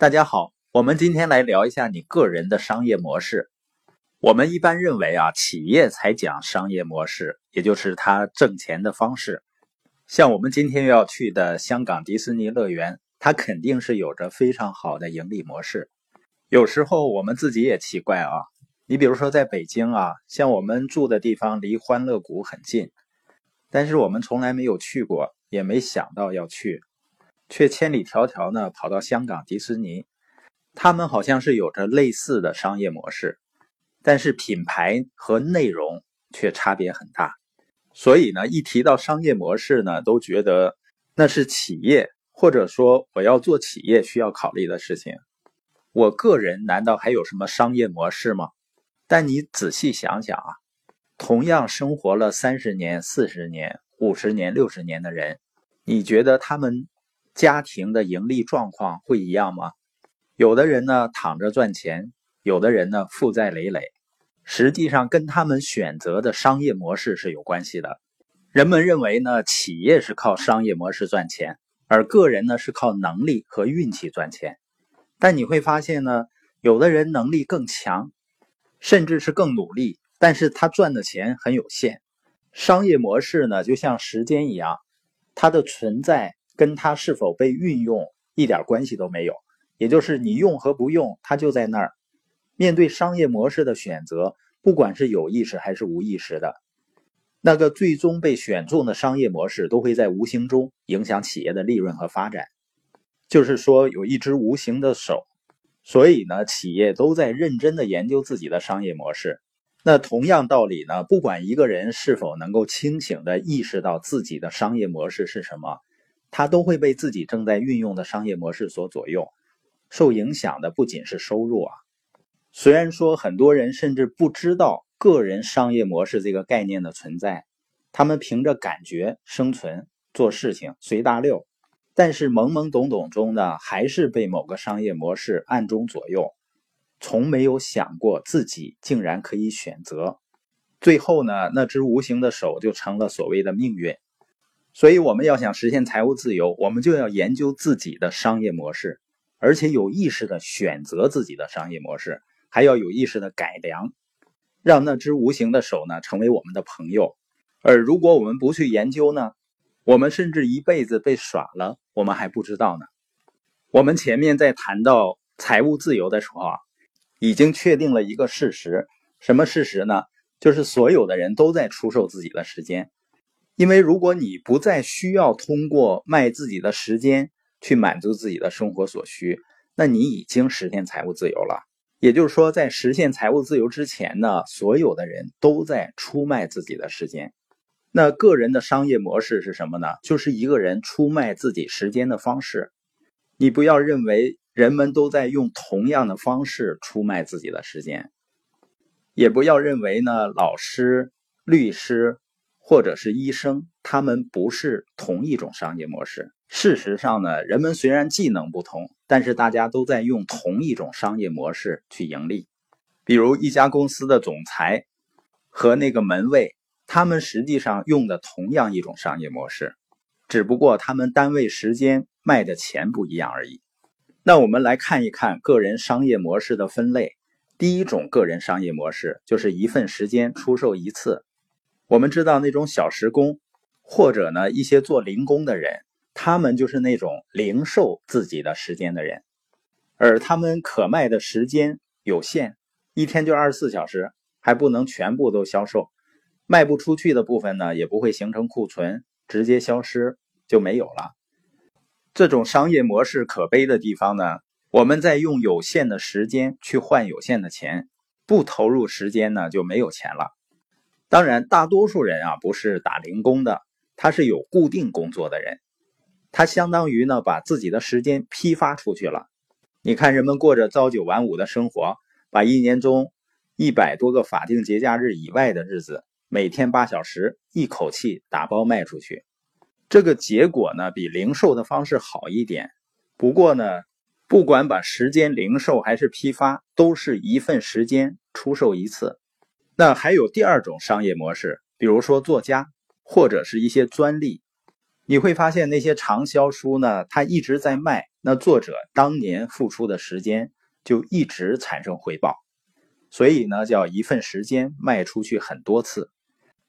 大家好，我们今天来聊一下你个人的商业模式。我们一般认为啊，企业才讲商业模式，也就是它挣钱的方式。像我们今天要去的香港迪士尼乐园，它肯定是有着非常好的盈利模式。有时候我们自己也奇怪啊，你比如说在北京啊，像我们住的地方离欢乐谷很近，但是我们从来没有去过，也没想到要去。却千里迢迢呢跑到香港迪士尼，他们好像是有着类似的商业模式，但是品牌和内容却差别很大。所以呢，一提到商业模式呢，都觉得那是企业或者说我要做企业需要考虑的事情。我个人难道还有什么商业模式吗？但你仔细想想啊，同样生活了三十年、四十年、五十年、六十年的人，你觉得他们？家庭的盈利状况会一样吗？有的人呢躺着赚钱，有的人呢负债累累。实际上跟他们选择的商业模式是有关系的。人们认为呢，企业是靠商业模式赚钱，而个人呢是靠能力和运气赚钱。但你会发现呢，有的人能力更强，甚至是更努力，但是他赚的钱很有限。商业模式呢，就像时间一样，它的存在。跟它是否被运用一点关系都没有，也就是你用和不用，它就在那儿。面对商业模式的选择，不管是有意识还是无意识的，那个最终被选中的商业模式，都会在无形中影响企业的利润和发展。就是说，有一只无形的手，所以呢，企业都在认真的研究自己的商业模式。那同样道理呢，不管一个人是否能够清醒的意识到自己的商业模式是什么。他都会被自己正在运用的商业模式所左右，受影响的不仅是收入啊。虽然说很多人甚至不知道个人商业模式这个概念的存在，他们凭着感觉生存、做事情随大溜，但是懵懵懂懂中呢，还是被某个商业模式暗中左右，从没有想过自己竟然可以选择。最后呢，那只无形的手就成了所谓的命运。所以，我们要想实现财务自由，我们就要研究自己的商业模式，而且有意识的选择自己的商业模式，还要有意识的改良，让那只无形的手呢成为我们的朋友。而如果我们不去研究呢，我们甚至一辈子被耍了，我们还不知道呢。我们前面在谈到财务自由的时候啊，已经确定了一个事实，什么事实呢？就是所有的人都在出售自己的时间。因为如果你不再需要通过卖自己的时间去满足自己的生活所需，那你已经实现财务自由了。也就是说，在实现财务自由之前呢，所有的人都在出卖自己的时间。那个人的商业模式是什么呢？就是一个人出卖自己时间的方式。你不要认为人们都在用同样的方式出卖自己的时间，也不要认为呢，老师、律师。或者是医生，他们不是同一种商业模式。事实上呢，人们虽然技能不同，但是大家都在用同一种商业模式去盈利。比如一家公司的总裁和那个门卫，他们实际上用的同样一种商业模式，只不过他们单位时间卖的钱不一样而已。那我们来看一看个人商业模式的分类。第一种个人商业模式就是一份时间出售一次。我们知道那种小时工，或者呢一些做零工的人，他们就是那种零售自己的时间的人，而他们可卖的时间有限，一天就二十四小时，还不能全部都销售，卖不出去的部分呢也不会形成库存，直接消失就没有了。这种商业模式可悲的地方呢，我们在用有限的时间去换有限的钱，不投入时间呢就没有钱了。当然，大多数人啊不是打零工的，他是有固定工作的人，他相当于呢把自己的时间批发出去了。你看，人们过着朝九晚五的生活，把一年中一百多个法定节假日以外的日子，每天八小时一口气打包卖出去，这个结果呢比零售的方式好一点。不过呢，不管把时间零售还是批发，都是一份时间出售一次。那还有第二种商业模式，比如说作家或者是一些专利，你会发现那些畅销书呢，它一直在卖，那作者当年付出的时间就一直产生回报。所以呢，叫一份时间卖出去很多次。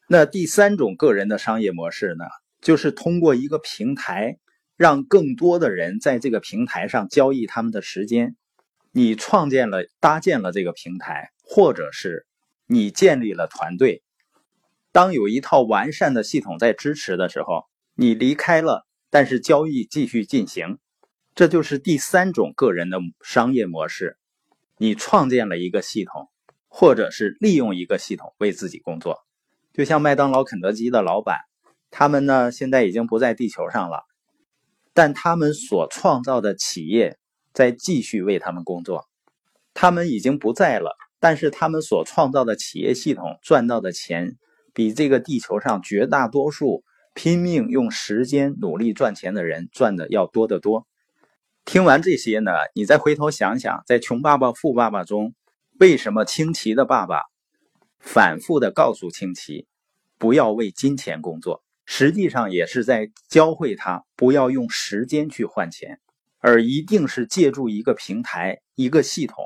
那第三种个人的商业模式呢，就是通过一个平台，让更多的人在这个平台上交易他们的时间。你创建了、搭建了这个平台，或者是你建立了团队。当有一套完善的系统在支持的时候，你离开了，但是交易继续进行。这就是第三种个人的商业模式。你创建了一个系统，或者是利用一个系统为自己工作，就像麦当劳、肯德基的老板，他们呢现在已经不在地球上了，但他们所创造的企业在继续为他们工作。他们已经不在了，但是他们所创造的企业系统赚到的钱，比这个地球上绝大多数拼命用时间努力赚钱的人赚的要多得多。听完这些呢，你再回头想想，在《穷爸爸富爸爸》中，为什么清奇的爸爸反复的告诉清奇，不要为金钱工作，实际上也是在教会他不要用时间去换钱，而一定是借助一个平台、一个系统，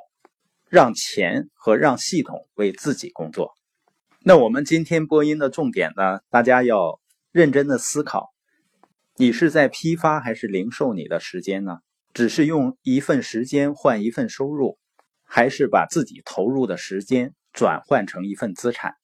让钱和让系统为自己工作。那我们今天播音的重点呢，大家要认真的思考：你是在批发还是零售你的时间呢？只是用一份时间换一份收入，还是把自己投入的时间转换成一份资产？